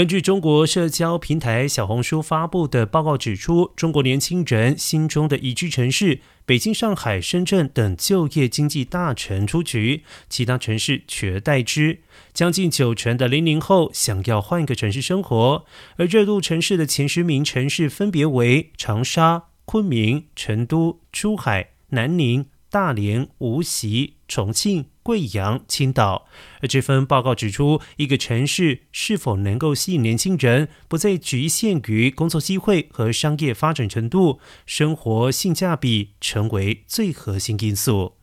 根据中国社交平台小红书发布的报告指出，中国年轻人心中的宜居城市北京、上海、深圳等就业经济大城出局，其他城市取而代之。将近九成的零零后想要换一个城市生活，而热度城市的前十名城市分别为长沙、昆明、成都、珠海、南宁。大连、无锡、重庆、贵阳、青岛。而这份报告指出，一个城市是否能够吸引年轻人，不再局限于工作机会和商业发展程度，生活性价比成为最核心因素。